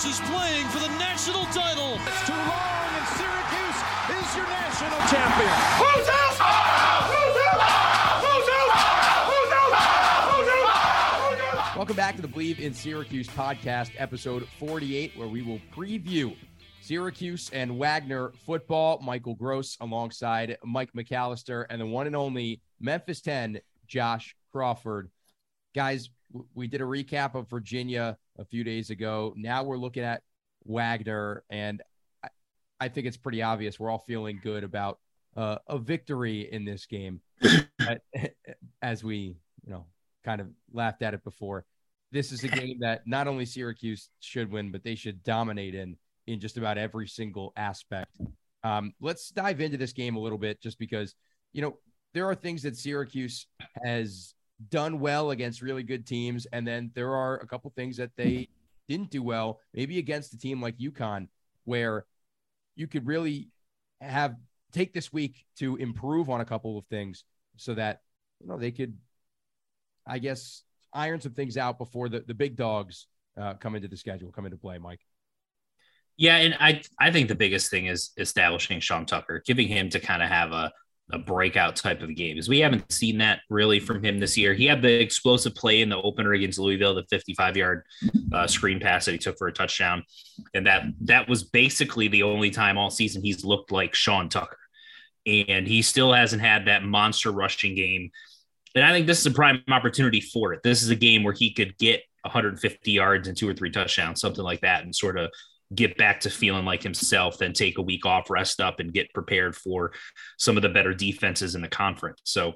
Syracuse is playing for the national title. It's too long, and Syracuse is your national champion. Who's out? Who's out? Who's out? Who's out? Who's out? Who's out? Welcome back to the Bleav in Syracuse podcast, episode 48, where we will preview Syracuse and Wagner football. Michael Gross alongside Mike McAllister and the one and only Memphis 10, Josh Crawford. Guys, we did a recap of Virginia a few days ago. Now we're looking at Wagner, and I, I think it's pretty obvious we're all feeling good about uh, a victory in this game, as we, you know, kind of laughed at it before. This is a game that not only Syracuse should win, but they should dominate in in just about every single aspect. Um, let's dive into this game a little bit, just because you know there are things that Syracuse has done well against really good teams, and then there are a couple things that they didn't do well, maybe against a team like UConn, where you could really have take this week to improve on a couple of things so that you know they could I guess iron some things out before the, the big dogs uh, come into the schedule, come into play, Mike. Yeah, and I I think the biggest thing is establishing Sean Tucker, giving him to kind of have a a breakout type of game because we haven't seen that really from him this year. He had the explosive play in the opener against Louisville, the 55 yard uh, screen pass that he took for a touchdown, and that that was basically the only time all season he's looked like Sean Tucker, and he still hasn't had that monster rushing game. And I think this is a prime opportunity for it. This is a game where he could get 150 yards and two or three touchdowns, something like that, and sort of get back to feeling like himself, then take a week off, rest up, and get prepared for some of the better defenses in the conference. So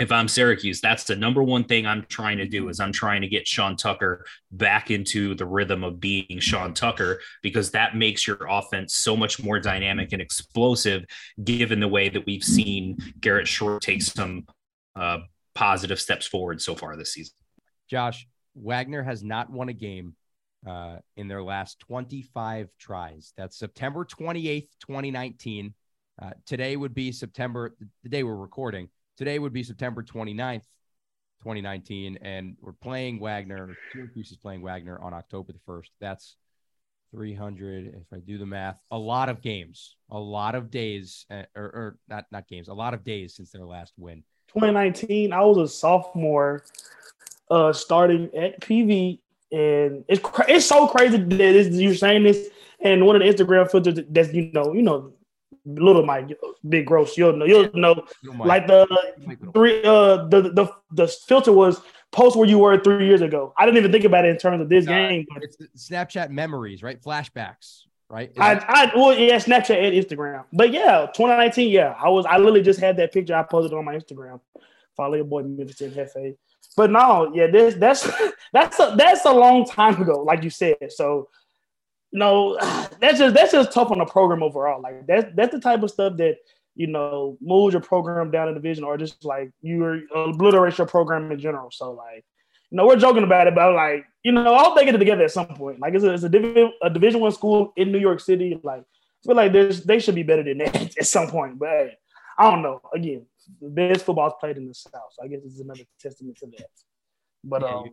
if I'm Syracuse, that's the number one thing I'm trying to do is I'm trying to get Sean Tucker back into the rhythm of being Sean Tucker because that makes your offense so much more dynamic and explosive given the way that we've seen Garrett Shrader take some uh, positive steps forward so far this season. Josh, Wagner has not won a game uh, in their last 25 tries. That's September 28th, 2019. Uh, today would be September, the day we're recording. Today would be September 29th, 2019. And we're playing Wagner. Syracuse is playing Wagner on October the 1st. That's 300. If I do the math, a lot of games, a lot of days, uh, or, or not, not games, a lot of days since their last win. 2019, I was a sophomore uh, starting at PV, and it's it's so crazy that this, you're saying this. And one of the Instagram filters that's you know you know little Mike, big gross, you'll know you'll know like the three uh the the the filter was post where you were three years ago. I didn't even think about it in terms of this Uh, game. But It's Snapchat memories, right? Flashbacks, right? I, I well yeah Snapchat and Instagram, but yeah 2019 yeah I was I literally just had that picture I posted on my Instagram. Follow your boy Memphis Hefe. But no, yeah, this that's that's a that's a long time ago, like you said. So no, that's just that's just tough on the program overall. Like that's that's the type of stuff that you know moves your program down a division or just like you obliterate your program in general. So like you know we're joking about it, but like you know I hope they get it together at some point. Like it's a, it's a division a Division one school in New York City. Like I feel like there's they should be better than that at some point. But hey, I don't know. Again, the best football is played in the South. So I guess it's another testament to that. But Yeah, um, you,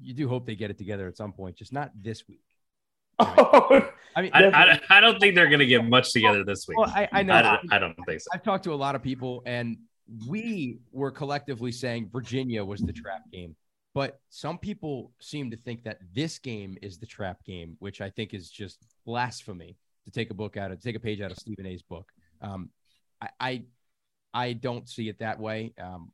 you do hope they get it together at some point, just not this week. I I mean, I, I, I don't think they're going to get much together this week. well, I, I know. I don't, I don't think so. I've talked to a lot of people, and we were collectively saying Virginia was the trap game. But some people seem to think that this game is the trap game, which I think is just blasphemy to take a book out of take a page out of Stephen A's book. Um, I, I I don't see it that way. Um,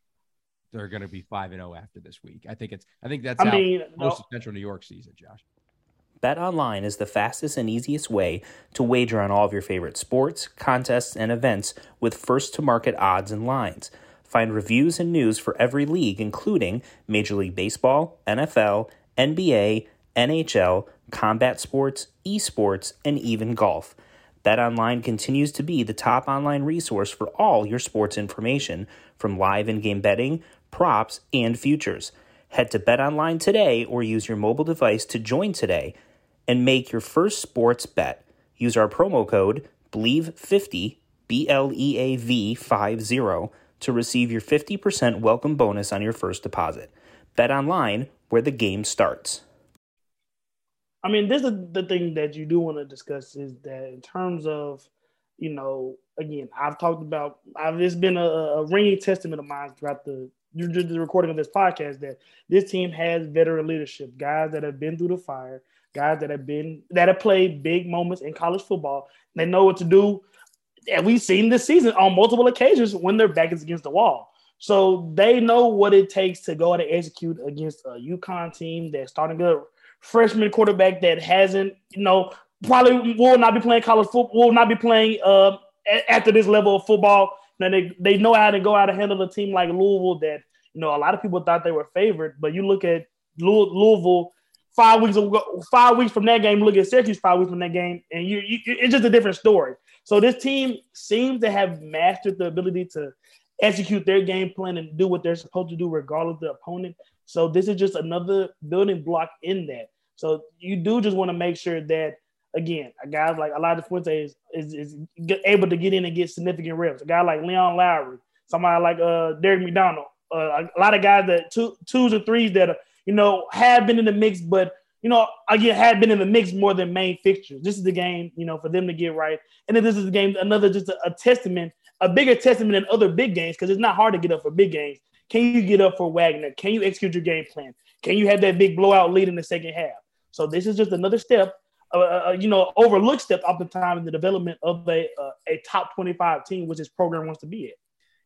they're going to be five and zero after this week. I think it's. I think that's I how mean, most no, of Central New York sees it, Josh. BetOnline is the fastest and easiest way to wager on all of your favorite sports, contests, and events with first to market odds and lines. Find reviews and news for every league, including Major League Baseball, NFL, NBA, NHL, combat sports, esports, and even golf. BetOnline continues to be the top online resource for all your sports information, from live in-game betting, props, and futures. Head to BetOnline today or use your mobile device to join today and make your first sports bet. Use our promo code BLEAV50, B L E A V 50 to receive your 50% welcome bonus on your first deposit. Bet online where the game starts. I mean, this is the thing that you do want to discuss is that in terms of, you know, again, I've talked about, I've it's been a, a ringing testament of mine throughout the the recording of this podcast that this team has veteran leadership, guys that have been through the fire, guys that have been that have played big moments in college football. They know what to do and we've seen this season on multiple occasions when their back is against the wall. So they know what it takes to go out and execute against a UConn team that's starting a freshman quarterback that hasn't, you know, probably will not be playing college football, will not be playing uh, after this level of football. Now they, they know how to go out and handle a team like Louisville that, you know, a lot of people thought they were favored, but you look at Louisville five weeks ago, five weeks from that game, look at Syracuse five weeks from that game, and you, you it's just a different story. So this team seems to have mastered the ability to execute their game plan and do what they're supposed to do regardless of the opponent. So this is just another building block in that. So you do just want to make sure that again, a guy like Elijah Fuente is, is, is able to get in and get significant reps. A guy like Leon Lowry, somebody like uh, Derek McDonald, uh, a lot of guys that two twos or threes that are, you know have been in the mix, but you know, again, had been in the mix more than main fixtures. This is the game, you know, for them to get right. And then this is the game, another just a, a testament, a bigger testament than other big games, because it's not hard to get up for big games. Can you get up for Wagner? Can you execute your game plan? Can you have that big blowout lead in the second half? So this is just another step, uh, uh, uh you know, overlooked step oftentimes in the development of a uh, a top 25 team, which this program wants to be at.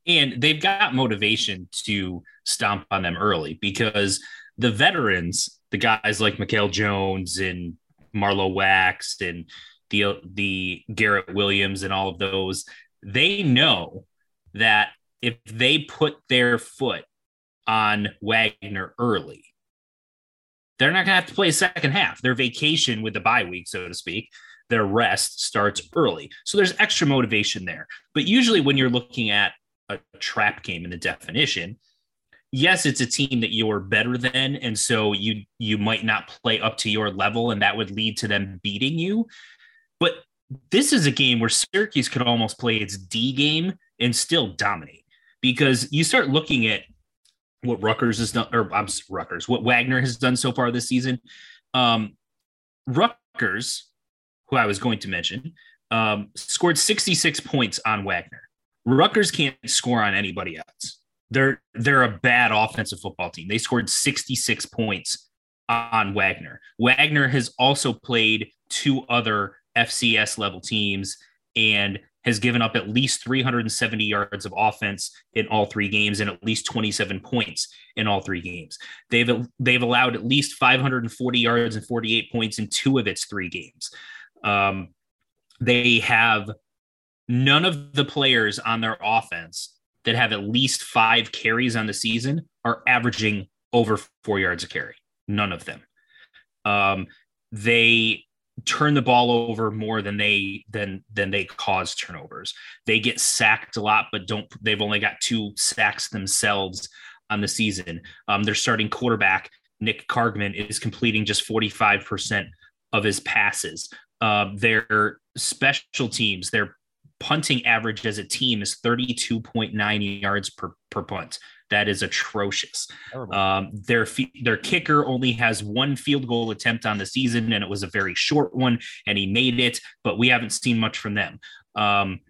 And they've got motivation to stomp on them early because the veterans the guys like Mikel Jones and Marlowe Wax and the the Garrett Williams and all of those, they know that if they put their foot on Wagner early, they're not going to have to play a second half. Their vacation with the bye week, so to speak, their rest starts early. So there's extra motivation there. But usually, when you're looking at a trap game in the definition, yes, it's a team that you're better than, and so you you might not play up to your level, and that would lead to them beating you. But this is a game where Syracuse could almost play its D game and still dominate because you start looking at what Rutgers has done, or I'm Rutgers, what Wagner has done so far this season. Um, Rutgers, who I was going to mention, um, scored 66 points on Wagner. Rutgers can't score on anybody else they're they're a bad offensive football team. They scored 66 points on Wagner. Wagner has also played two other FCS level teams and has given up at least 370 yards of offense in all three games and at least 27 points in all three games. They've they've allowed at least 540 yards and 48 points in two of its three games. Um, they have none of the players on their offense that have at least five carries on the season are averaging over four yards a carry. None of them. Um, they turn the ball over more than they than than they cause turnovers. They get sacked a lot, but don't. They've only got two sacks themselves on the season. Um, their starting quarterback Nick Cargman is completing just forty five percent of his passes. Uh, their special teams, their punting average as a team is 32.9 yards per, per punt. That is atrocious. Um, their their kicker only has one field goal attempt on the season, and it was a very short one, and he made it. But we haven't seen much from them. Um,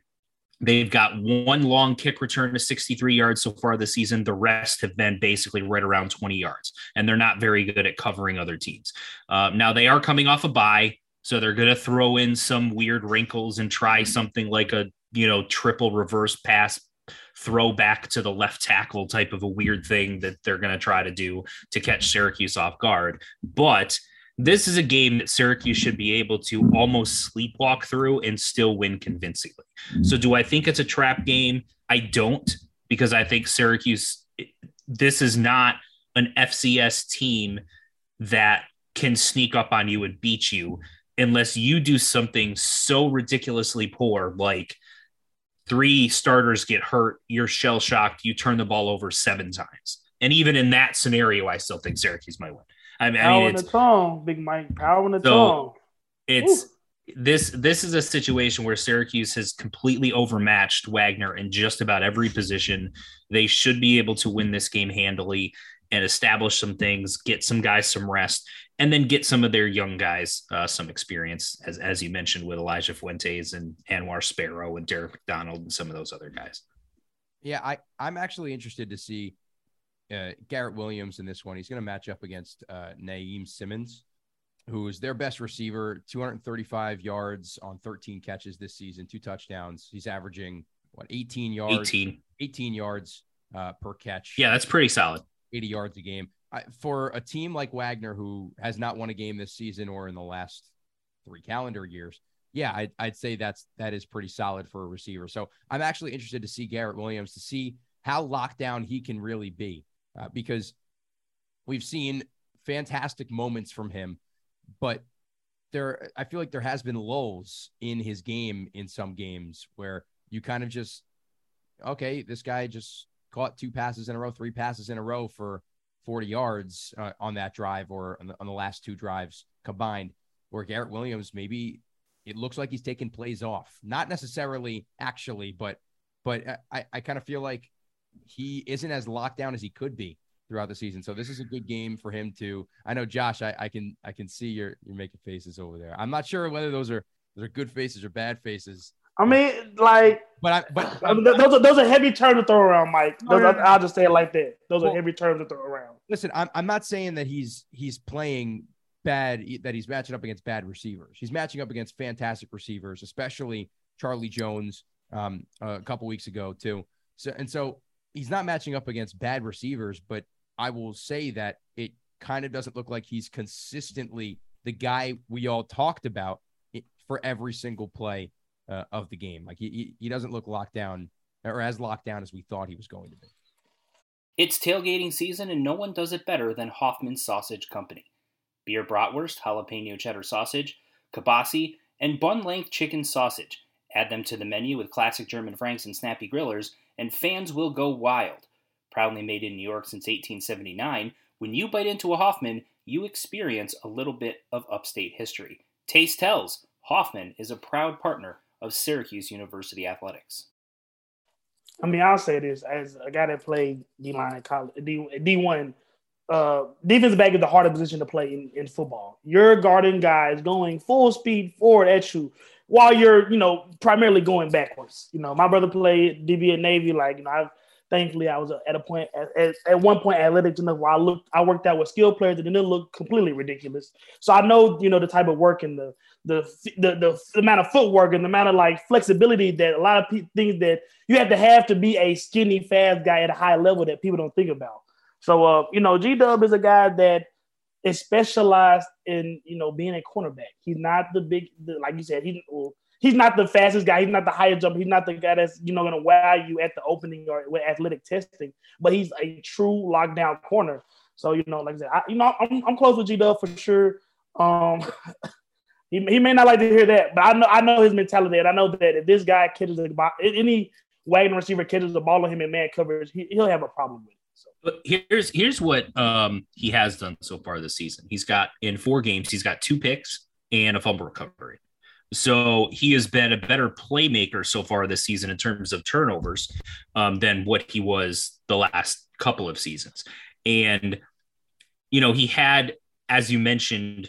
they've got one long kick return to 63 yards so far this season. The rest have been basically right around 20 yards, and they're not very good at covering other teams. Uh, now they are coming off a bye. So they're going to throw in some weird wrinkles and try something like a, you know, triple reverse pass throw back to the left tackle type of a weird thing that they're going to try to do to catch Syracuse off guard. But this is a game that Syracuse should be able to almost sleepwalk through and still win convincingly. So, do I think it's a trap game? I don't, because I think Syracuse, this is not an FCS team that can sneak up on you and beat you unless you do something so ridiculously poor, like three starters get hurt, you're shell shocked, you turn the ball over seven times. And even in that scenario, I still think Syracuse might win. I mean, Power I mean in the it's, tongue, Big Mike. Power in the So, tongue. it's this this is a situation where Syracuse has completely overmatched Wagner in just about every position. They should be able to win this game handily and establish some things, get some guys some rest, and then get some of their young guys uh, some experience, as as you mentioned with Elijah Fuentes and Anwar Sparrow and Derek McDonald and some of those other guys. Yeah, I, I'm actually interested to see uh, Garrett Williams in this one. He's going to match up against uh, Naeem Simmons, who is their best receiver, 235 yards on 13 catches this season, two touchdowns. He's averaging what 18 yards, 18. 18 yards uh, per catch. Yeah, that's pretty solid. 80 yards a game. I, for a team like Wagner, who has not won a game this season or in the last three calendar years, yeah, I'd, I'd say that's that is pretty solid for a receiver. So I'm actually interested to see Garrett Williams to see how locked down he can really be, uh, because we've seen fantastic moments from him, but there I feel like there has been lulls in his game in some games where you kind of just okay, this guy just caught two passes in a row, three passes in a row for 40 yards uh, on that drive or on the, on the last two drives combined. Where Garrett Williams, maybe it looks like he's taking plays off, not necessarily actually, but but I, I kind of feel like he isn't as locked down as he could be throughout the season. So this is a good game for him to. I know Josh, I, I can I can see you're you're making faces over there. I'm not sure whether those are those are good faces or bad faces. I mean, like, But I but I mean, those are those are heavy terms to throw around, Mike. Those no, no. I'll just say it like that. Those Well- are heavy terms to throw around. listen, I'm I'm not saying that he's he's playing bad that he's matching up against bad receivers. He's matching up against fantastic receivers, especially Charlie Jones um, a couple weeks ago too. So and so he's not matching up against bad receivers, but I will say that it kind of doesn't look like he's consistently the guy we all talked about for every single play uh, of the game. Like he, he doesn't look locked down or as locked down as we thought he was going to be. It's tailgating season, and no one does it better than Hoffman's Sausage Company. Beer bratwurst, jalapeno cheddar sausage, kibasi, and bun length chicken sausage. Add them to the menu with classic German franks and snappy grillers, and fans will go wild. Proudly made in New York since 1879, when you bite into a Hoffman, you experience a little bit of upstate history. Taste tells, Hoffman is a proud partner of Syracuse University Athletics. I mean, I'll say this as a guy that played D line in college, D D one. Uh, back is the hardest position to play in, in football. You're guarding guys going full speed forward at you while you're, you know, primarily going backwards. You know, my brother played DB at Navy. Like, you know, I thankfully I was at a point at, at, one point athletic enough where I looked, I worked out with skilled players that didn't look completely ridiculous. So I know, you know, the type of work and the the the, the, the amount of footwork and the amount of like flexibility that a lot of pe- things that you have to have to be a skinny, fast guy at a high level that people don't think about. So, uh, you know, G Dub is a guy that is specialized in, you know, being a cornerback. He's not the big, the, like you said, he, well, he's not the fastest guy. He's not the highest jumper. He's not the guy that's, you know, going to wow you at the opening or with athletic testing, but he's a true lockdown corner. So, you know, like I said, I, you know, I'm, I'm close with G Dub for sure. Um, he, he may not like to hear that, but I know I know his mentality, and I know that if this guy catches the ball, any Wagner receiver catches the ball on him in man coverage, he, he'll have a problem with it. So. But here's here's what um, he has done so far this season. He's got in four games, he's got two picks and a fumble recovery. So he has been a better playmaker so far this season in terms of turnovers um, than what he was the last couple of seasons. And you know, he had, as you mentioned,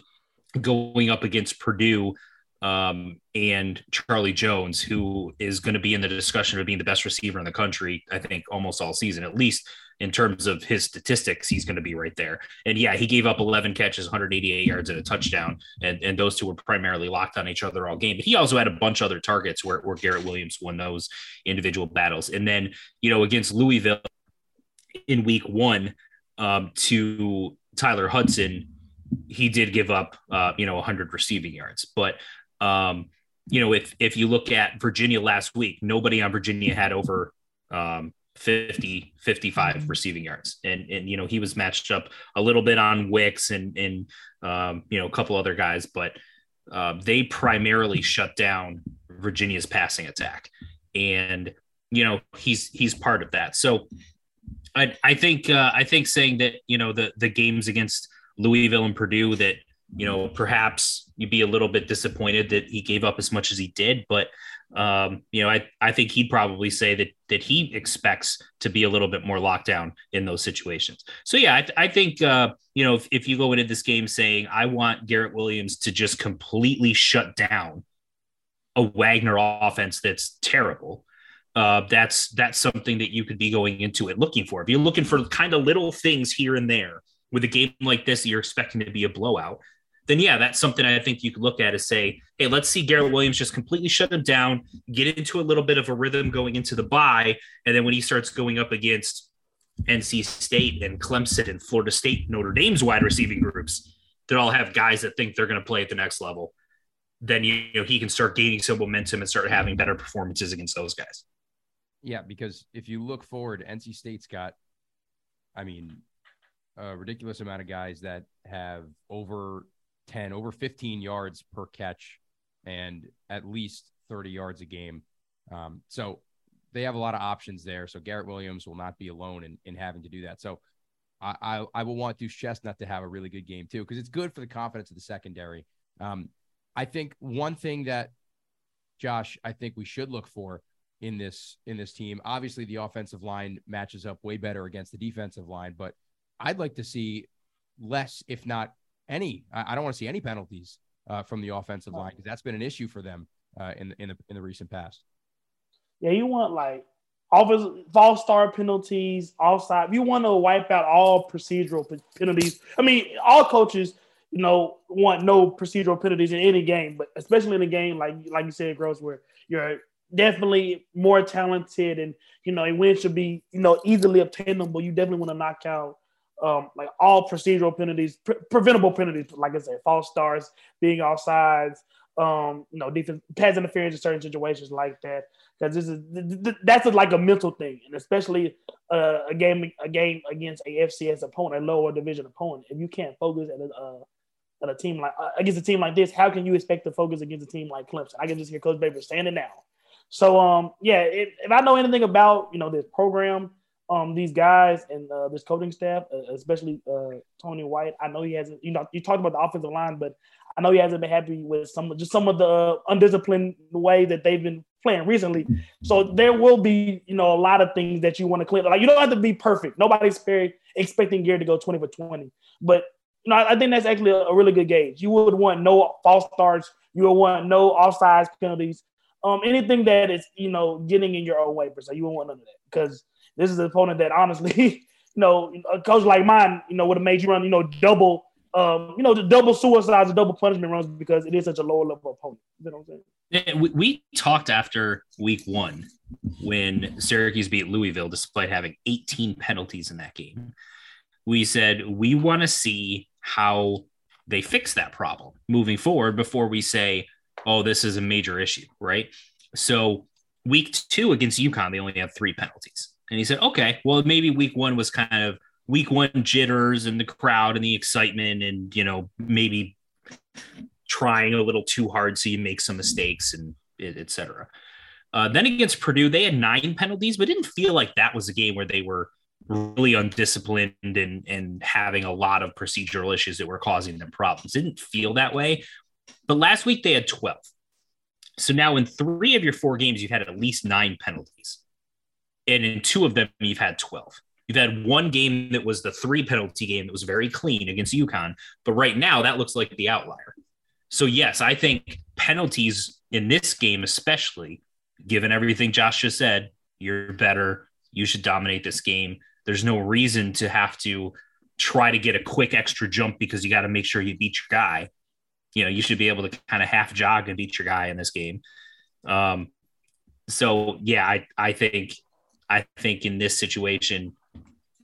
going up against Purdue um, and Charlie Jones, who is going to be in the discussion of being the best receiver in the country, I think almost all season, at least in terms of his statistics, he's going to be right there. And yeah, he gave up 11 catches, 188 yards, and a touchdown. And, and those two were primarily locked on each other all game. But he also had a bunch of other targets where, where Garrett Williams won those individual battles. And then, you know, against Louisville in week one um, to Tyler Hudson, he did give up, uh, you know, 100 receiving yards. But, um, you know, if if you look at Virginia last week, nobody on Virginia had over um, 50, 55 receiving yards. And, and, you know, he was matched up a little bit on Wicks and, and, um, you know, a couple other guys, but uh, they primarily shut down Virginia's passing attack. And, you know, he's, he's part of that. So I, I think, uh, I think saying that, you know, the, the games against Louisville and Purdue that, you know, perhaps you'd be a little bit disappointed that he gave up as much as he did, but um, you know, I, I think he'd probably say that that he expects to be a little bit more locked down in those situations. So yeah, I, I think uh, you know if, if you go into this game saying I want Garrett Williams to just completely shut down a Wagner offense that's terrible, uh, that's that's something that you could be going into it looking for. If you're looking for kind of little things here and there with a game like this, you're expecting to be a blowout then yeah, that's something I think you could look at is say, hey, let's see Garrett Williams just completely shut him down, get into a little bit of a rhythm going into the bye, and then when he starts going up against NC State and Clemson and Florida State, Notre Dame's wide receiving groups that all have guys that think they're going to play at the next level, then you know he can start gaining some momentum and start having better performances against those guys. Yeah, because if you look forward, NC State's got, I mean, a ridiculous amount of guys that have over 10, over 15 yards per catch, and at least 30 yards a game. Um, so they have a lot of options there. So Garrett Williams will not be alone in, in having to do that. So I, I, I will want Deuce Chestnut to have a really good game too, because it's good for the confidence of the secondary. Um, I think one thing that Josh, I think we should look for in this in this team. Obviously, the offensive line matches up way better against the defensive line, but I'd like to see less, if not any. I, don't want to see any penalties uh, from the offensive line because that's been an issue for them uh, in the in the in the recent past. Yeah, you want like offense false start penalties, offside. You want to wipe out all procedural penalties. I mean, all coaches, you know, want no procedural penalties in any game, but especially in a game like like you said, Gross, where you're definitely more talented and you know a win should be you know easily obtainable. You definitely want to knock out um, like all procedural penalties, pre- preventable penalties, like I said, false starts, being offsides, um, you know, defense pass interference in certain situations like that. Because this is that's a, like a mental thing, and especially uh, a game a game against a FCS opponent, a lower division opponent. If you can't focus at a uh, at a team like uh, against a team like this, how can you expect to focus against a team like Clemson? I can just hear Coach Babers it now. So um, yeah, if, if I know anything about you know this program um these guys and uh, this coaching staff, uh, especially uh, Tony White. I know he hasn't. You know, you talked about the offensive line, but I know he hasn't been happy with some just some of the undisciplined way that they've been playing recently. So there will be you know a lot of things that you want to clear. Like you don't have to be perfect. Nobody's very expecting Gary to go twenty for twenty, but you know I, I think that's actually a, a, really good gauge. You would want no false starts. You would want no offsides penalties. Um, anything that is you know getting in your own way, se, you won't want none of that because this is an opponent that honestly, you know, a coach like mine, you know, would have made you run, you know, double, um, you know, the double suicides and double punishment runs because it is such a lower level opponent. You know what I'm saying? We, we talked after week one when Syracuse beat Louisville despite having 18 penalties in that game. We said we want to see how they fix that problem moving forward before we say, oh, this is a major issue, right? So week two against UConn, they only had three penalties. And he said, okay, well, maybe week one was kind of week one jitters and the crowd and the excitement and, you know, maybe trying a little too hard so you make some mistakes and et cetera. Uh, then against Purdue, they had nine penalties, but didn't feel like that was a game where they were really undisciplined and, and having a lot of procedural issues that were causing them problems. Didn't feel that way. But last week they had 12. So now in three of your four games, you've had at least nine penalties and in two of them you've had 12 you've had one game that was the three penalty game that was very clean against UConn but right now that looks like the outlier. So yes i think penalties in this game especially given everything josh just said you're better you should dominate this game. There's no reason to have to try to get a quick extra jump because you got to make sure you beat your guy. You know you should be able to kind of half jog and beat your guy in this game. Um so yeah i i think I think in this situation,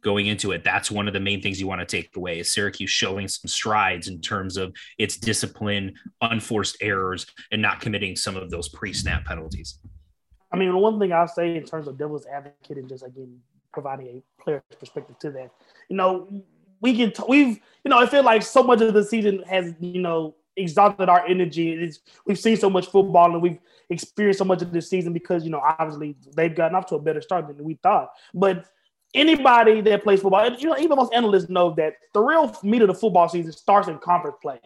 going into it, that's one of the main things you want to take away is Syracuse showing some strides in terms of its discipline, unforced errors, and not committing some of those pre-snap penalties. I mean, one thing I'll say in terms of devil's advocate and just again providing a player's perspective to that, you know, we can t- we've you know I feel like so much of the season has you know exhausted our energy. It's, we've seen so much football and we've experienced so much of this season because you know obviously they've gotten off to a better start than we thought. But anybody that plays football, you know, even most analysts know that the real meat of the football season starts in conference play.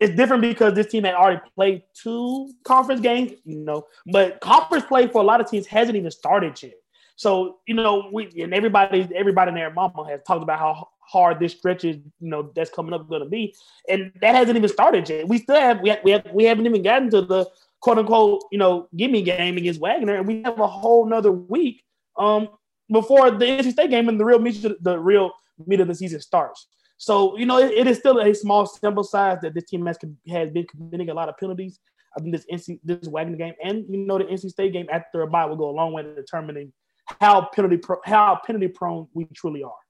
It's different because this team had already played two conference games, you know, but conference play for a lot of teams hasn't even started yet. So, you know, we and everybody, everybody in their mama has talked about how hard this stretch is, you know, that's coming up going to be, and that hasn't even started yet. We still have we have, we have we haven't even gotten to the quote unquote, you know, gimme game against Wagner, and we have a whole nother week um before the NC State game and the real meat the real meat of the season starts. So, you know, it, it is still a small sample size that this team has, has been committing a lot of penalties. I think this NC this Wagner game and you know the NC State game after a bye will go a long way to determining how penalty pro, how penalty prone we truly are.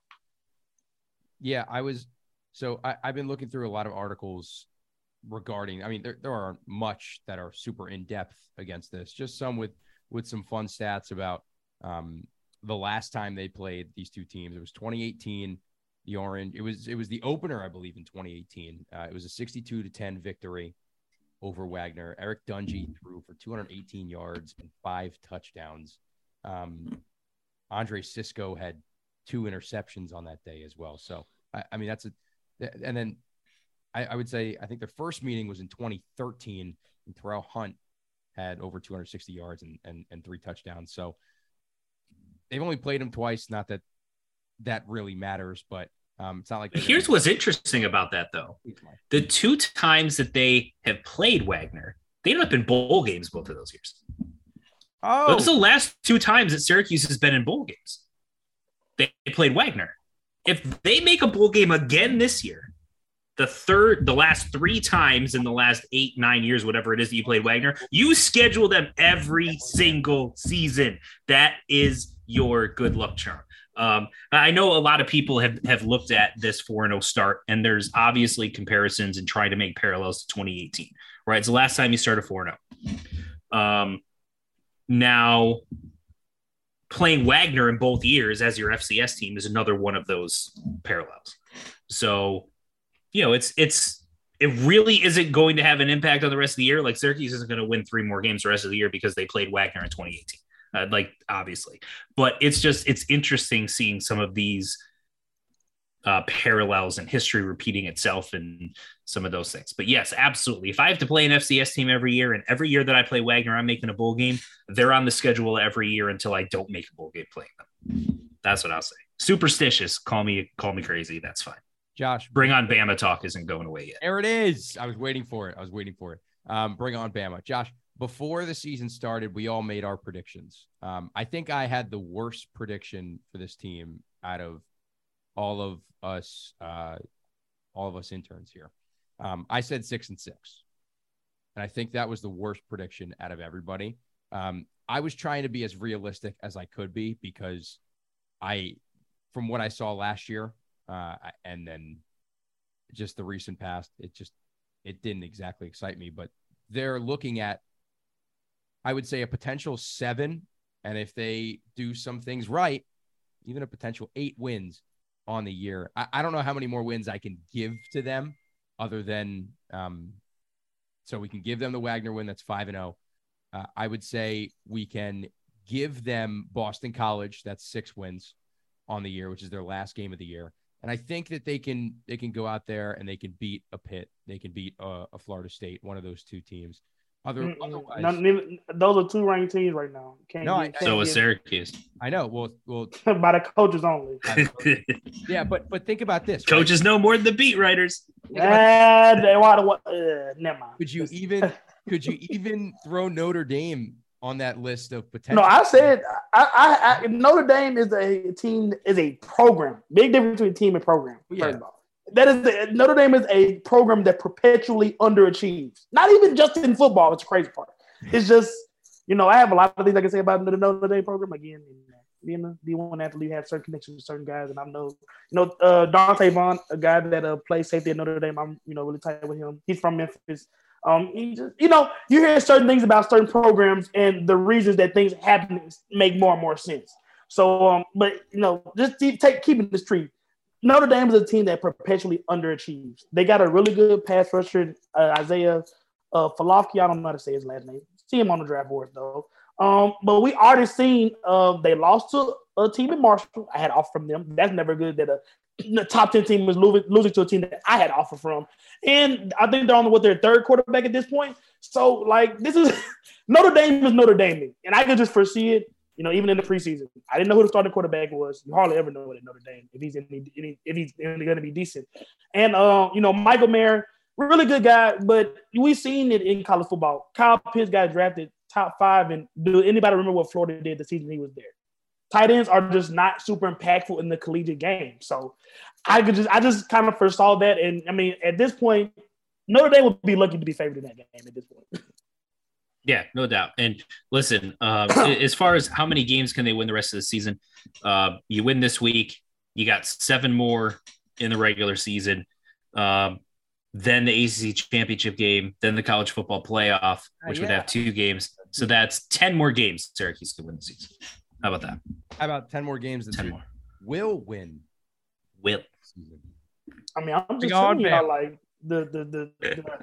Yeah, I was so I, have been looking through a lot of articles regarding. I mean, there there aren't much that are super in depth against this. Just some with with some fun stats about um, the last time they played these two teams. It was 2018 the Orange. It was it was the opener, I believe, in 2018. Uh, it was a 62 to 10 victory over Wagner. Eric Dungey threw for 218 yards and five touchdowns. Um, Andre Cisco had two interceptions on that day as well. So I, I mean that's a and then I, I, would say I think the first meeting was in 2013 and Terrell Hunt had over 260 yards and, and, and three touchdowns. So they've only played him twice. Not that that really matters. But um, it's not like here's what's interesting about that though. The two times that they have played Wagner, they ended up in bowl games both of those years. Oh, those are the last two times that Syracuse has been in bowl games. They, played Wagner. If they make a bowl game again this year, the third, the last three times in the last eight, nine years, whatever it is that you played Wagner, you schedule them every single season. That is your good luck charm. Um, I know a lot of people have, have looked at this 4 0 start, and there's obviously comparisons and trying to make parallels to 2018, right? It's the last time you started 4 0. Um, now, playing Wagner in both years as your FCS team is another one of those parallels. So, you know, it's, it's, it really isn't going to have an impact on the rest of the year. Like Syracuse isn't going to win three more games the rest of the year because they played Wagner in 2018 uh, like obviously, but it's just it's interesting seeing some of these uh, parallels and history repeating itself and some of those things. But yes, absolutely. If I have to play an FCS team every year, and every year that I play Wagner, I'm making a bowl game. They're on the schedule every year until I don't make a bowl game playing them. That's what I'll say. Superstitious. Call me call me crazy. That's fine. Josh, bring on Bama talk isn't going away yet. There it is. I was waiting for it. I was waiting for it. Um, bring on Bama. Josh, before the season started, we all made our predictions. Um, I think I had the worst prediction for this team out of all of us, uh, all of us interns here. Um, I said six and six, and I think that was the worst prediction out of everybody. Um, I was trying to be as realistic as I could be because I, from what I saw last year, uh, and then just the recent past, it just it didn't exactly excite me. But they're looking at I would say a potential seven. And if they do some things right, even a potential eight wins on the year. I, I don't know how many more wins I can give to them other than um, so we can give them the Wagner win that's five and zero. Oh. Uh, I would say we can give them Boston College that's six wins on the year, which is their last game of the year. And I think that they can they can go out there and they can beat a Pitt, they can beat a, a Florida State, one of those two teams. Other, otherwise, None, those are two ranked teams right now. Can't no, get, so is Syracuse. I know. Well, well, by the coaches only. yeah, but but think about this. Coaches right? know more than the beat writers. Uh, they want to. Uh, never mind. Could you even could you even throw Notre Dame on that list of potential? No, I said I, I, I Notre Dame is a team is a program. Big difference between team and program. Yeah. That is the, Notre Dame is a program that perpetually underachieves. Not even just in football. It's crazy part. It's just you know I have a lot of things I can say about the Notre Dame program. Again, being a D1 athlete, have certain connections with certain guys, and I know you know uh, Donte Vaughn, a guy that uh, plays safety at Notre Dame. I'm you know really tight with him. He's from Memphis. Um, he just, you know, you hear certain things about certain programs and the reasons that things happen make more and more sense. So, um, but you know, just keep, take keeping this tree. Notre Dame is a team that perpetually underachieves. They got a really good pass rusher, uh, Isaiah uh. I don't know how to say his last name. See him on the draft board though. Um, but we already seen uh, they lost to a team in Marshall. I had off from them. That's never good that a top 10 team was losing, losing to a team that I had offer from. And I think they're on with their third quarterback at this point. So, like, this is Notre Dame is Notre Dame. And I can just foresee it, you know, even in the preseason. I didn't know who the starting quarterback was. You hardly ever know it at Notre Dame if he's any, if he's going to be decent. And, uh, you know, Michael Mayer, really good guy, but we've seen it in college football. Kyle Pitts got drafted top five. And do anybody remember what Florida did the season he was there? tight ends are just not super impactful in the collegiate game. So I could just I just kind of foresaw that. And I mean, at this point, Notre Dame would be lucky to be favored in that game at this point. Yeah, no doubt. And listen, uh, as far as how many games can they win the rest of the season, uh, you win this week, you got seven more in the regular season. Um, then the ACC championship game, then the college football playoff, uh, which uh, yeah. would have two games. So that's 10 more games Syracuse could win the season. How about that? How about 10 more games that 10 more. will win? Will. I mean, I'm just saying, you like the the the, the I,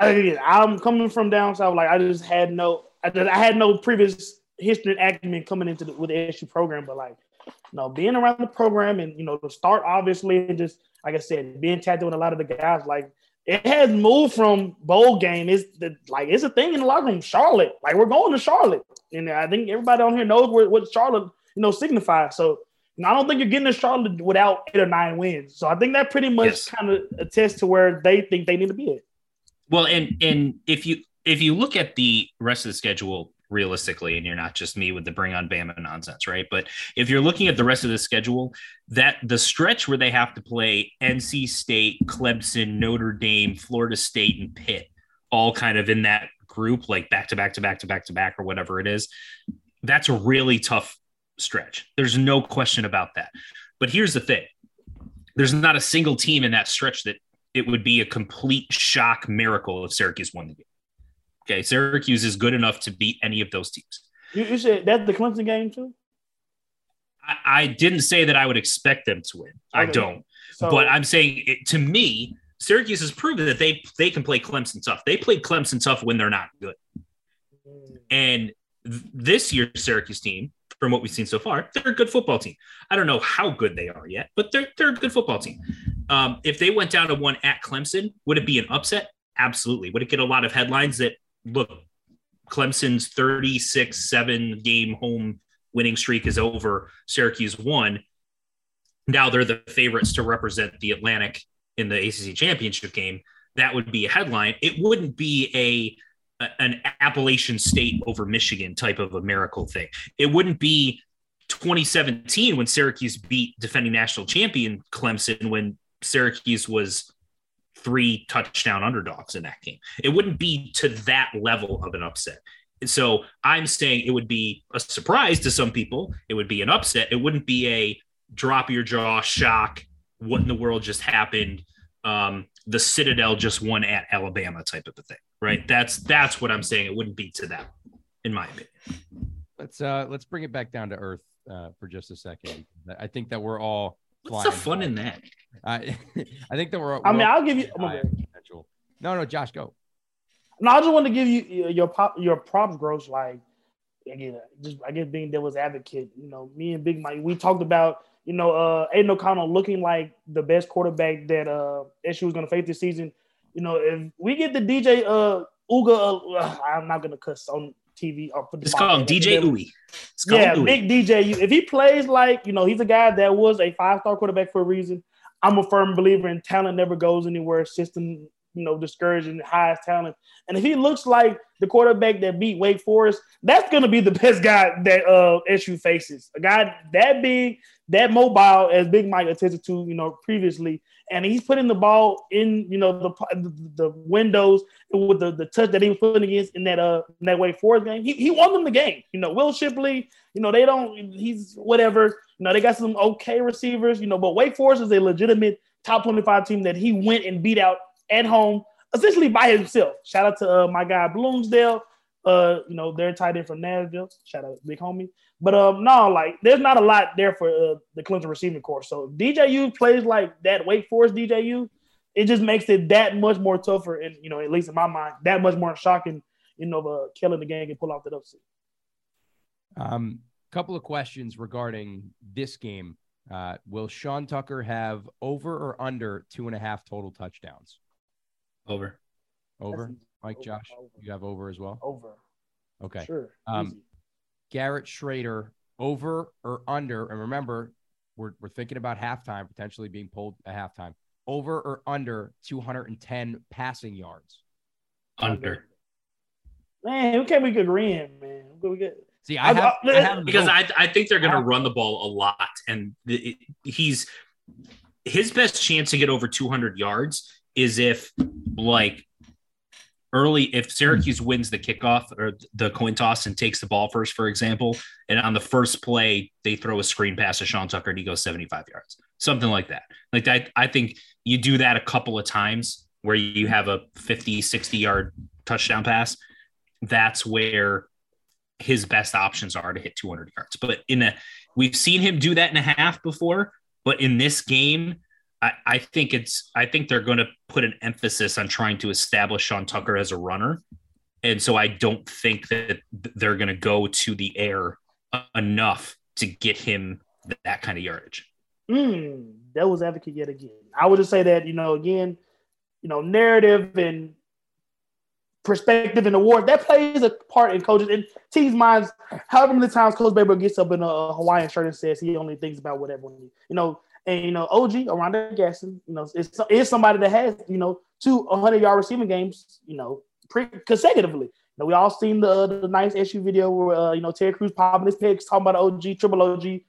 I'm coming from down south. Like I just had no, I, just, I had no previous history and acumen coming into the with the SU program, but like, you know, being around the program and you know the start obviously, and just like I said, being tattooed with a lot of the guys, like it has moved from bowl game. It's the like it's a thing in the locker room. Charlotte, like we're going to Charlotte, and I think everybody on here knows where, what Charlotte, you know, signifies. So I don't think you're getting to Charlotte without eight or nine wins. So I think that pretty much yes. kind of attests to where they think they need to be at. Well, and and if you if you look at the rest of the schedule realistically, and you're not just me with the bring on Bama nonsense, right? But if you're looking at the rest of the schedule, that the stretch where they have to play NC State, Clemson, Notre Dame, Florida State, and Pitt, all kind of in that group, like back to back to back to back to back or whatever it is, that's a really tough stretch. There's no question about that. But here's the thing there's not a single team in that stretch that it would be a complete shock miracle if Syracuse won the game. Okay, Syracuse is good enough to beat any of those teams. You, you said that's the Clemson game too. I, I, didn't say that I would expect them to win. Okay. I don't. So, but I'm saying it, to me, Syracuse has proven that they they can play Clemson tough. They played Clemson tough when they're not good. And th- this year's Syracuse team, from what we've seen so far, they're a good football team. I don't know how good they are yet, but they're they're a good football team. Um, if they went down to one at Clemson, would it be an upset? Absolutely. Would it get a lot of headlines that look, Clemson's 36 7 game home winning streak is over. Syracuse won. Now they're the favorites to represent the Atlantic in the ACC championship game. That would be a headline. It wouldn't be a an Appalachian State over Michigan type of a miracle thing. It wouldn't be 2017 when Syracuse beat defending national champion Clemson when Syracuse was three touchdown underdogs in that game. It wouldn't be to that level of an upset. So I'm saying it would be a surprise to some people. It would be an upset. It wouldn't be a drop your jaw shock. What in the world just happened? Um, the Citadel just won at Alabama type of a thing, right? That's that's what I'm saying. It wouldn't be to that, in my opinion. Let's uh let's bring it back down to earth uh, for just a second. I think that we're all What's the fun in that? I I think that we're. I mean, I'll give you. Potential. No, no, Josh, go. No, I just want to give you your pop your props, gross. Like again, just I guess being devil's advocate. You know, me and Big Mike, we talked about you know uh Aidan O'Connell looking like the best quarterback that uh SU was going to face this season. You know, if we get the DJ uh Uga, uh, I'm not going to cuss on TV or put It's called DJ Uwe. Yeah, big DJ. If he plays like you know, he's a guy that was a five star quarterback for a reason. I'm a firm believer in talent never goes anywhere. System, you know, discouraging the highest talent. And if he looks like the quarterback that beat Wake Forest, that's going to be the best guy that uh, SU faces. A guy that big, that mobile, as Big Mike attested to, you know, previously, and he's putting the ball in, you know, the the windows with the, the touch that he was putting against in that uh in that Wake Forest game. He, he won them the game. You know, Will Shipley, you know, they don't. He's whatever. You know, they got some okay receivers. You know, but Wake Forest is a legitimate top twenty five team that he went and beat out at home essentially by himself. Shout out to uh, my guy Bloomsdale. Uh, you know, they're tied in from Nashville. Shout out big homie. But um, no, like there's not a lot there for uh, the Clemson receiving corps. So DJU plays like that Wake Forest DJU. It just makes it that much more tougher, and you know, at least in my mind, that much more shocking. You know, uh, killing the gang and pull off that upset. Um, couple of questions regarding this game. Uh, will Sean Tucker have over or under two and a half total touchdowns? Over. Over. Mike, over, Josh, over. you have over as well. Over. Okay. Sure. Um, Easy. Garrett Shrader over or under? And remember, we're, we're thinking about halftime potentially being pulled at halftime. Over or under 210 passing yards? Under. Man, who can't be agreeing, man. Who We get See, I I- have, I- I have because. I, I think they're going to run the ball a lot, and the, it- he's his best chance to get over 200 yards is if like early if Syracuse hmm. wins the kickoff or the coin toss and takes the ball first, for example, and on the first play they throw a screen pass to Sean Tucker and he goes 75 yards, something like that. Like that, I think you do that a couple of times where you have a 50, 60 yard touchdown pass. That's where his best options are to hit 200 yards. But in a, we've seen him do that in a half before. But in this game, I, I think it's, I think they're going to put an emphasis on trying to establish Sean Tucker as a runner. And so I don't think that they're going to go to the air enough to get him that kind of yardage. Mm, was advocate yet again. I would just say that, you know, again, you know, narrative and perspective and award that plays a part in coaches and teams' minds. However many times Coach Babers gets up in a Hawaiian shirt and says he only thinks about whatever, you know, and you know, OG Oronde Gadsden, you know, is, somebody that has, you know, two 100 yard receiving games, you know, pre- consecutively. You know, we all seen the the nice issue video where uh, you know Terry Crews popping his pics, talking about OG, triple OG,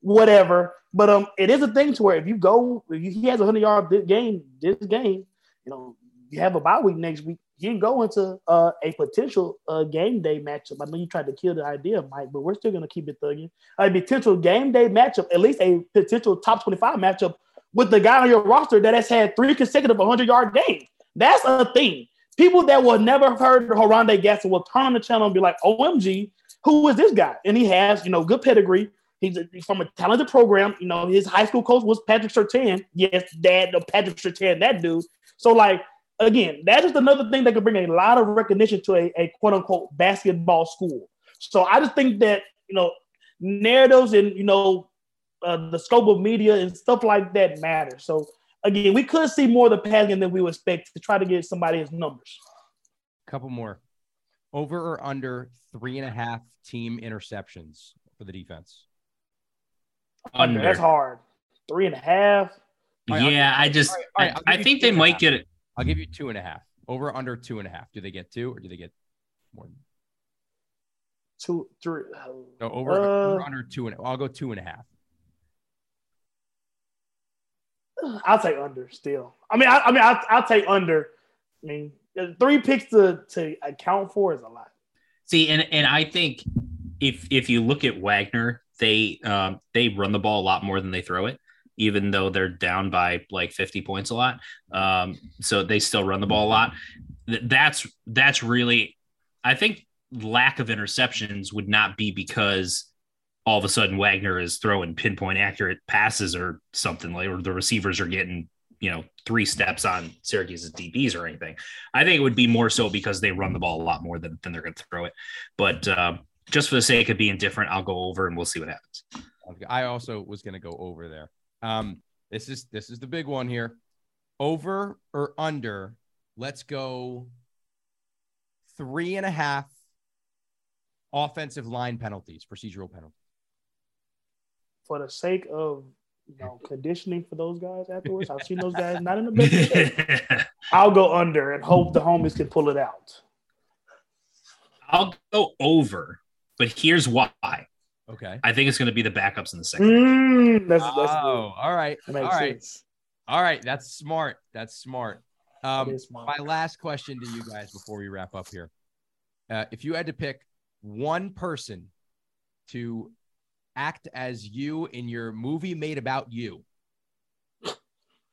whatever. But um, it is a thing to where if you go, if you, he has a hundred yard game this game, you know, you have a bye week next week. You can go into uh, a potential uh, game day matchup. I know you tried to kill the idea, Mike, but we're still going to keep it thugging. A potential game day matchup, at least a potential top twenty-five matchup with the guy on your roster that has had three consecutive 100 yard games. That's a thing. People that will never have heard of Oronde Gadsden will turn on the channel and be like, OMG, who is this guy? And he has, you know, good pedigree. He's, a, he's from a talented program. You know, his high school coach was Patrick Surtain. Yes, dad, Patrick Surtain, that dude. So, like, again, that's just another thing that could bring a lot of recognition to a, a quote unquote basketball school. So I just think that, you know, narratives and, you know, uh, the scope of media and stuff like that matter. So again, we could see more of the passing than we would expect to try to get somebody his numbers. couple more. Over or under three and a half team interceptions for the defense? Under. That's hard. Three and a half. All right, yeah, I just, all right, all right, I'll I, give I you think they might half. get it. I'll give you two and a half. Over under two and a half. Do they get two or do they get more? Two, three. no, over, Uh, over under two and I'll go two and a half. I'll take under still. I mean, I, I mean, I'll, I'll take under. I mean, three picks to to account for is a lot. See, and and I think if if you look at Wagner, they um, they run the ball a lot more than they throw it, even though they're down by like 50 points a lot. Um, so they still run the ball a lot. That's that's really, I think, lack of interceptions would not be because all of a sudden Wagner is throwing pinpoint accurate passes or something like, or the receivers are getting you know three steps on Syracuse's DBs or anything. I think it would be more so because they run the ball a lot more than, than they're going to throw it. But um, just for the sake of being different, I'll go over and we'll see what happens. I also was going to go over there. Um, this is this is the big one here. Over or under? Let's go three and a half offensive line penalties, procedural penalties. For the sake of you know conditioning for those guys afterwards, I've seen those guys not in the best shape. I'll go under and hope the homies can pull it out. I'll go over, but here's why. Okay. I think it's going to be the backups in the second. Mm, that's, that's Oh, all right. that All makes right. sense. All right. That's smart. That's smart. Um, smart. my last question to you guys before we wrap up here. Uh, if you had to pick one person to act as you in your movie made about you,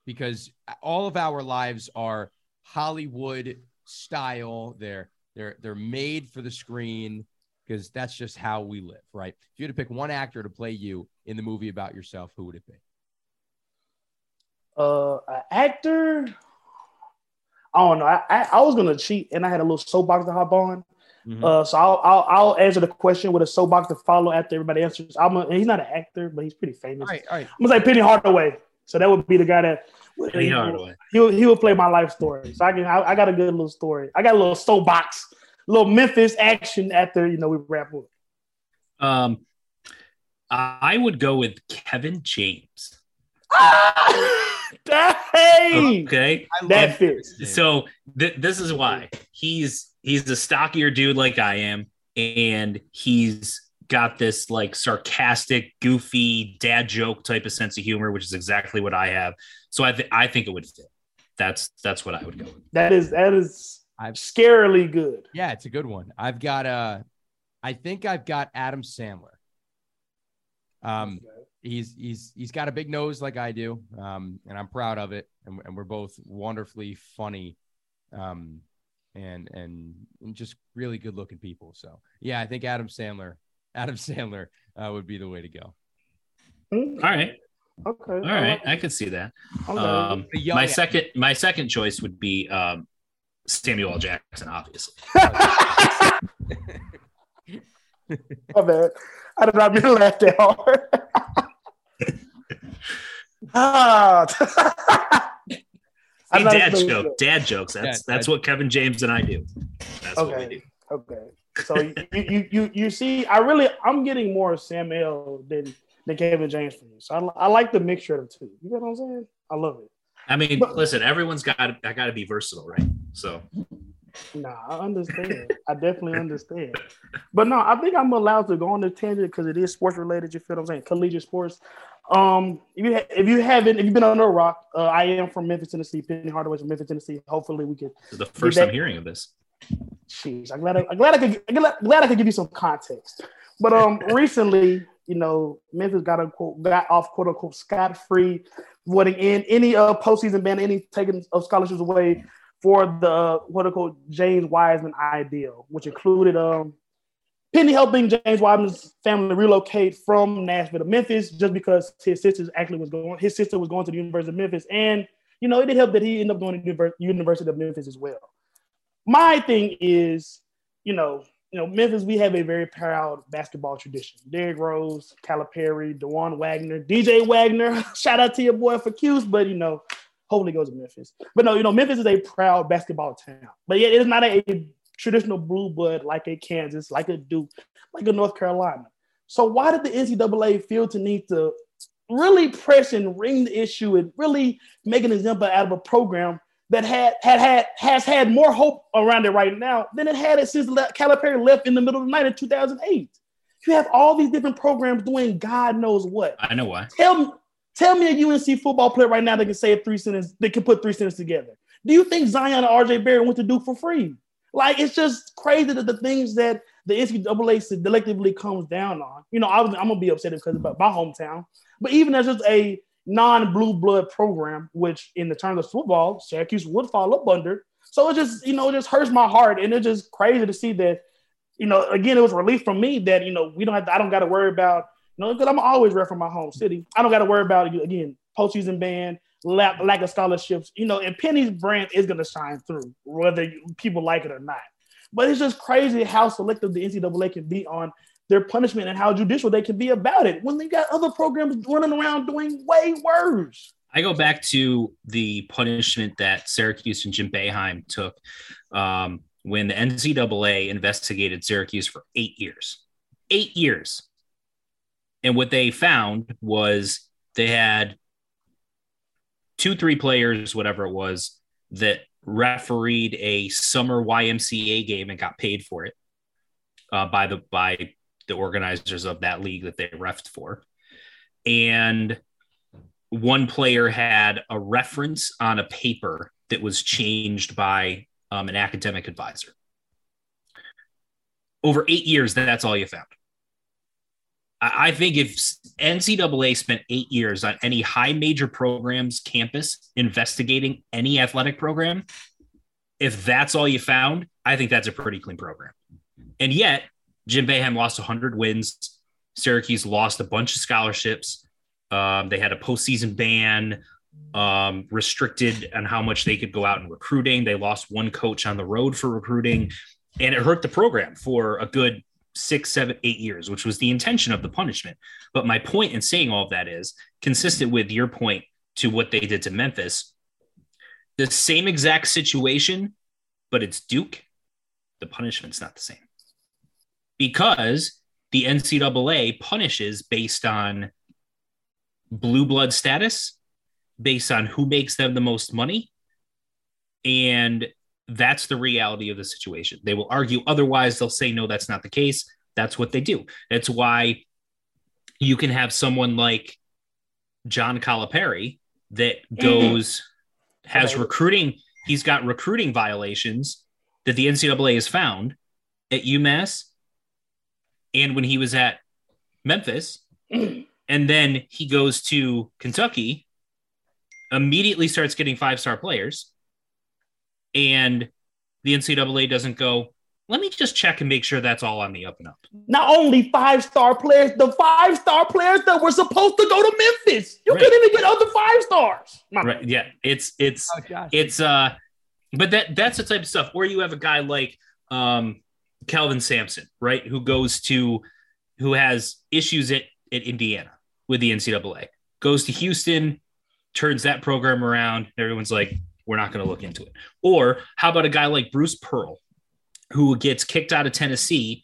because all of our lives are Hollywood style. They're they're they're made for the screen because that's just how we live, right? If you had to pick one actor to play you in the movie about yourself, who would it be? Uh, an actor. I don't know. I, I, I was gonna cheat, and I had a little soapbox to hop on. Mhm. Uh, so I'll, I'll I'll answer the question with a soapbox to follow after everybody answers. I'm a, and he's not an actor, but he's pretty famous. all right, all right. I'm gonna say Penny Hardaway. So that would be the guy that Penny he, Hardaway. he he will play my life story. So I can I, I got a good little story. I got a little soapbox, little Memphis action after you know we wrap up. Um, I would go with Kevin James. Ah, dang, Okay. I that fits. So th- this is why he's he's a stockier dude like I am, and he's got this like sarcastic, goofy dad joke type of sense of humor, which is exactly what I have. So I th- I think it would fit. That's that's what I would go with. That is that is I've- scarily good. Yeah, it's a good one. I've got uh I think I've got Adam Sandler. Um he's he's he's got a big nose like I do. Um and I'm proud of it. And, and we're both wonderfully funny. Um and, and and just really good looking people. So yeah, I think Adam Sandler, Adam Sandler uh, would be the way to go. Hmm, All right, Okay. all right, I could see that. Okay. Um, my second my second choice would be um, Samuel L. Jackson, obviously. My bad. I did not mean to laugh that hard. ah. Hey, I'm dad expecting joke, that. dad jokes. That's Yeah, that's dad- what Kevin James and I do. That's what we do. Okay. Okay. So you, you you you see, I really I'm getting more Sam L than than Kevin James from you. So I, I like the mixture of the two. You know what I'm saying? I love it. I mean, But- listen, everyone's got I got to be versatile, right? So Nah, I understand. I definitely understand. But no, I think I'm allowed to go on the tangent because it is sports related. You feel what I'm saying? Collegiate sports. Um, if you ha- if you haven't, if you've been under a rock, uh, I am from Memphis, Tennessee. Penny Hardaway's from Memphis, Tennessee. Hopefully, we could. this is the first I'm hearing of this. Jeez, I'm glad. I, I'm glad I could. I'm glad I could give you some context. But um, recently, you know, Memphis got got off quote unquote scot free, voting in any uh postseason ban, any taking of scholarships away for the quote unquote James Wiseman ideal, which included um Penny helping James Wiseman's family relocate from Nashville to Memphis just because his sister actually was going. His sister was going to the University of Memphis, and you know it did help that he ended up going to the University of Memphis as well. My thing is, you know, you know, Memphis, we have a very proud basketball tradition. Derrick Rose, Calipari, Dajuan Wagner, DJ Wagner. Shout out to your boy for Q's, but you know, hopefully goes to Memphis. But no, you know, Memphis is a proud basketball town. But yet it is not a traditional blue blood like a Kansas, like a Duke, like a North Carolina. So why did the NCAA feel to need to really press and ring the issue and really make an example out of a program that had had had has had more hope around it right now than it had it since Calipari left in the middle of the night in 2008. You have all these different programs doing God knows what. I know why. Tell me, tell me a UNC football player right now that can say a three sentence, that can put three sentences together. Do you think Zion or RJ Barrett went to Duke for free? Like it's just crazy that the things that the NCAA selectively comes down on. You know, I was, I'm gonna be upset because about my hometown, but even as just a non-blue blood program, which in the terms of football, Syracuse would fall up under. So it just, you know, it just hurts my heart, and it's just crazy to see that. You know, again, it was relief from me that you know we don't have. To, I don't got to worry about you know because I'm always rep from my home city. I don't got to worry about again postseason ban, lack, lack of scholarships. You know, and Penny's brand is going to shine through whether people like it or not. But it's just crazy how selective the NCAA can be on their punishment and how judicial they can be about it when they got other programs running around doing way worse. I go back to the punishment that Syracuse and Jim Boeheim took um, when the NCAA investigated Syracuse for eight years. Eight years. And what they found was they had two, three players, whatever it was, that refereed a summer YMCA game and got paid for it uh, by the by the organizers of that league that they refed for. And one player had a reference on a paper that was changed by um, an academic advisor. Over eight years, that's all you found. I, I think if NCAA spent eight years on any high major programs campus investigating any athletic program, If that's all you found, I think that's a pretty clean program. And yet, Jim Boeheim lost 100 wins. Syracuse lost a bunch of scholarships. Um, they had a postseason ban, um, restricted on how much they could go out and recruiting. They lost one coach on the road for recruiting, and it hurt the program for a good six, seven, eight years, which was the intention of the punishment. But my point in saying all of that is consistent with your point to what they did to Memphis. The same exact situation, but it's Duke. The punishment's not the same because the NCAA punishes based on blue blood status, based on who makes them the most money. And that's the reality of the situation. They will argue otherwise. They'll say, no, that's not the case. That's what they do. That's why you can have someone like John Calipari that mm-hmm. goes, has recruiting, he's got recruiting violations that the NCAA has found at UMass and when he was at Memphis. and then he goes to Kentucky, immediately starts getting five star players. And the NCAA doesn't go, let me just check and make sure that's all on the up and up. Not only five star players, the five star players that were supposed to go to Memphis. You Right. couldn't even get other five stars. My Right. Yeah. It's, it's, Oh, it's, uh, but that, that's the type of stuff where you have a guy like, um, Kelvin Sampson, right? Who goes to, who has issues at, at Indiana with the NCAA, goes to Houston, turns that program around. Everyone's like, we're not going to look into it. Or how about a guy like Bruce Pearl, who gets kicked out of Tennessee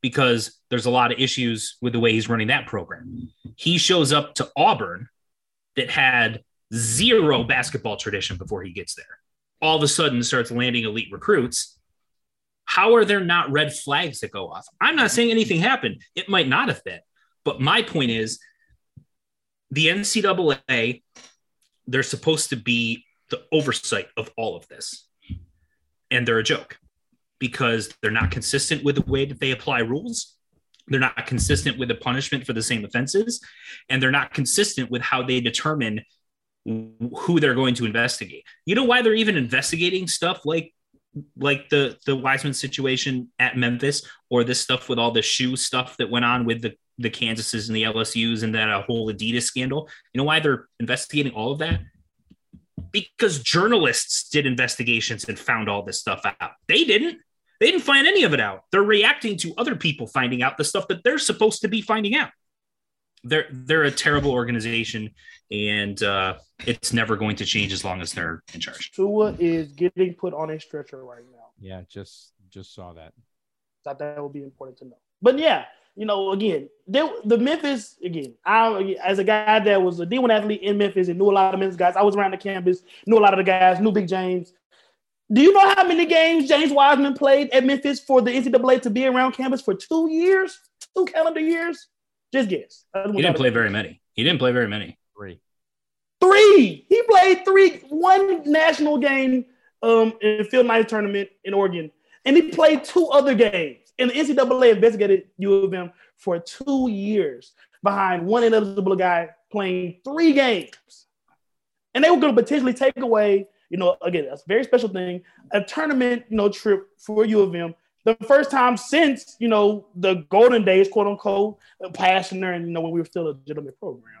because there's a lot of issues with the way he's running that program. He shows up to Auburn that had zero basketball tradition before he gets there. All of a sudden starts landing elite recruits. How are there not red flags that go off? I'm not saying anything happened. It might not have been. But my point is the NCAA, they're supposed to be the oversight of all of this. And they're a joke because they're not consistent with the way that they apply rules. They're not consistent with the punishment for the same offenses. And they're not consistent with how they determine who they're going to investigate. You know why they're even investigating stuff like like the the Wiseman situation at Memphis or this stuff with all the shoe stuff that went on with the the Kansases and the LSU's and that uh, whole Adidas scandal. You know why they're investigating all of that? Because journalists did investigations and found all this stuff out. They didn't. They didn't find any of it out. They're reacting to other people finding out the stuff that they're supposed to be finding out. They're they're a terrible organization, and uh, it's never going to change as long as they're in charge. Tua is getting put on a stretcher right now. Yeah, just just saw that. Thought that would be important to know. But yeah, you know, again, they, the Memphis again. I as a guy that was a D1 athlete in Memphis and knew a lot of Memphis guys. I was around the campus, knew a lot of the guys, knew Big James. Do you know how many games James Wiseman played at Memphis for the NCAA to be around campus for two years, two calendar years? Just guess. I He didn't play very many. He didn't play very many. Three. Three. He played three, one national game um, in Phil Knight tournament in Oregon, and he played two other games. And the NCAA investigated U of M for two years behind one ineligible guy playing three games, and they were going to potentially take away, you know, again, that's a very special thing, a tournament, you know, trip for U of M. The first time since you know the golden days, quote unquote, there, and you know when we were still a legitimate program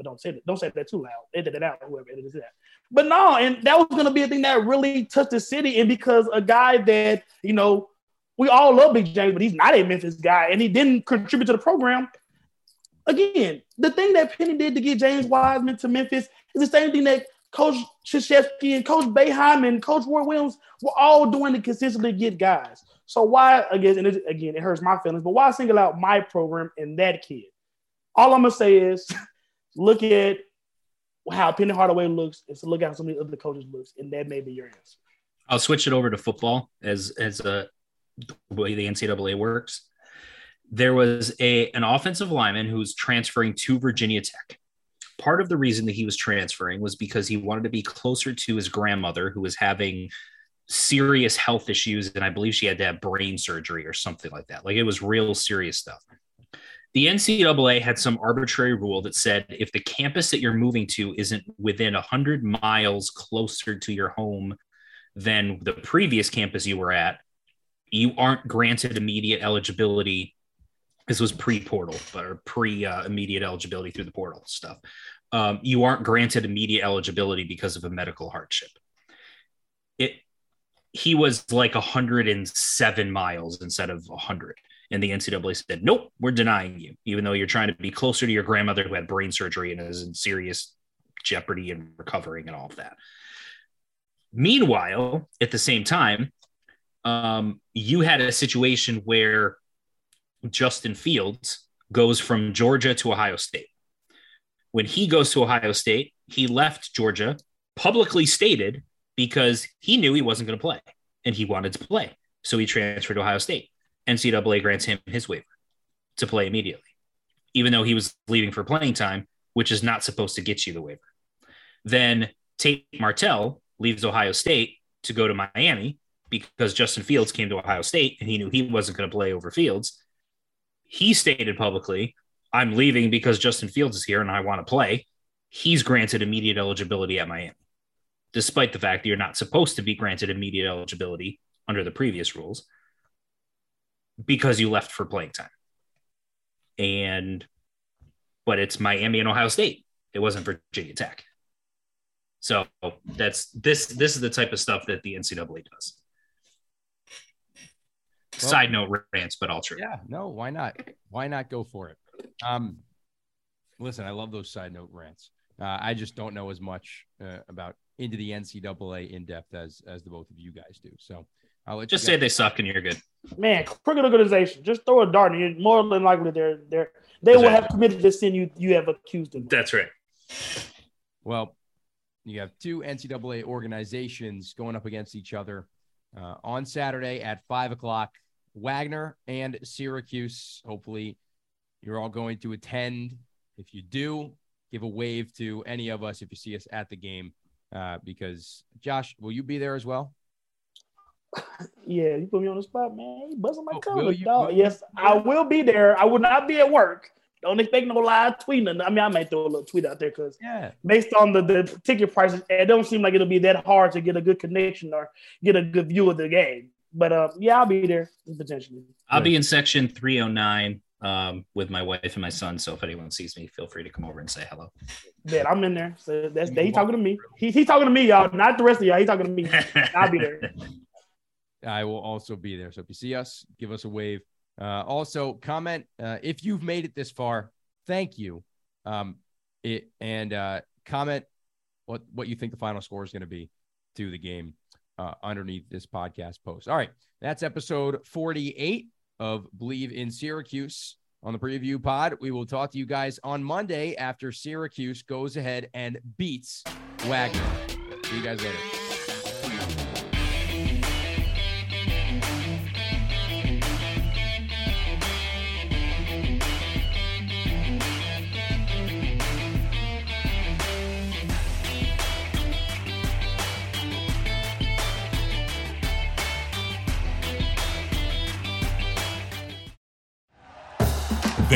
but don't say that. Don't say that too loud. Edit it out. Whoever edited that. But no, and that was to be a thing that really touched the city, and because a guy that you know we all love Big James, but he's not a Memphis guy, and he didn't contribute to the program. Again, the thing that Penny did to get James Wiseman to Memphis is the same thing that Coach Krzyzewski and Coach Boeheim and Coach Roy Williams were all doing to consistently get guys. So why again? It, again, it hurts my feelings, but why single out my program and that kid? All I'm gonna say is look at how Penny Hardaway looks and look at how some of the other coaches looks, and that may be your answer. I'll switch it over to football as as a the way the NCAA works. There was a an offensive lineman who's transferring to Virginia Tech. Part of the reason that he was transferring was because he wanted to be closer to his grandmother, who was having serious health issues, and I believe she had to have brain surgery or something like that. Like it was real serious stuff. The NCAA had some arbitrary rule that said if the campus that you're moving to isn't within 100 miles closer to your home than the previous campus you were at, you aren't granted immediate eligibility. This was pre portal, or pre uh, immediate eligibility through the portal stuff. Um, you aren't granted immediate eligibility because of a medical hardship. It he was like 107 miles instead of 100. And the NCAA said, nope, we're denying you, even though you're trying to be closer to your grandmother who had brain surgery and is in serious jeopardy and recovering and all of that. Meanwhile, at the same time, um, you had a situation where Justin Fields goes from Georgia to Ohio State. When he goes to Ohio State, he left Georgia, publicly stated because he knew he wasn't going to play and he wanted to play. So he transferred to Ohio State. NCAA grants him his waiver to play immediately, even though he was leaving for playing time, which is not supposed to get you the waiver. Then Tate Martell leaves Ohio State to go to Miami because Justin Fields came to Ohio State and he knew he wasn't going to play over Fields. He stated publicly, I'm leaving because Justin Fields is here and I want to play. He's granted immediate eligibility at Miami despite the fact that you're not supposed to be granted immediate eligibility under the previous rules because you left for playing time. And, but it's Miami and Ohio State. It wasn't Virginia Tech. So that's this. This is the type of stuff that the NCAA does. Well, Side note rants, but all true. Yeah, no, why not? Why not go for it? Um, listen, I love those side note rants. Uh, I just don't know as much uh, about into the NCAA in depth as as the both of you guys do. So I'll let just say they suck and you're good. Man, crooked organization. Just throw a dart and you're more than likely they're they're they exactly. will have committed the sin you you have accused them. That's right. Well, you have two NCAA organizations going up against each other uh, on Saturday at five o'clock. Wagner and Syracuse. Hopefully, you're all going to attend. If you do, give a wave to any of us if you see us at the game uh, because Josh, will you be there as well? Yeah, you put me on the spot, man. You buzzing my oh, dog. Yes, I will be there. I will not be at work. Don't expect no live tweeting. I mean, I might throw a little tweet out there because yeah. based on the, the ticket prices, it don't seem like it'll be that hard to get a good connection or get a good view of the game. But uh, yeah, I'll be there potentially. I'll be in section 309 um, with my wife and my son. So if anyone sees me, feel free to come over and say hello. Yeah, I'm in there. So that's he talking to me. He, he's talking to me, y'all, not the rest of y'all. He's talking to me. I'll be there. I will also be there. So if you see us, give us a wave. Uh, also, comment uh, if you've made it this far. Thank you. Um, it and uh, comment what what you think the final score is going to be to the game uh, underneath this podcast post. All right, that's episode 48 of Bleav in Syracuse on the preview pod. We will talk to you guys on Monday after Syracuse goes ahead and beats Wagner. See you guys later.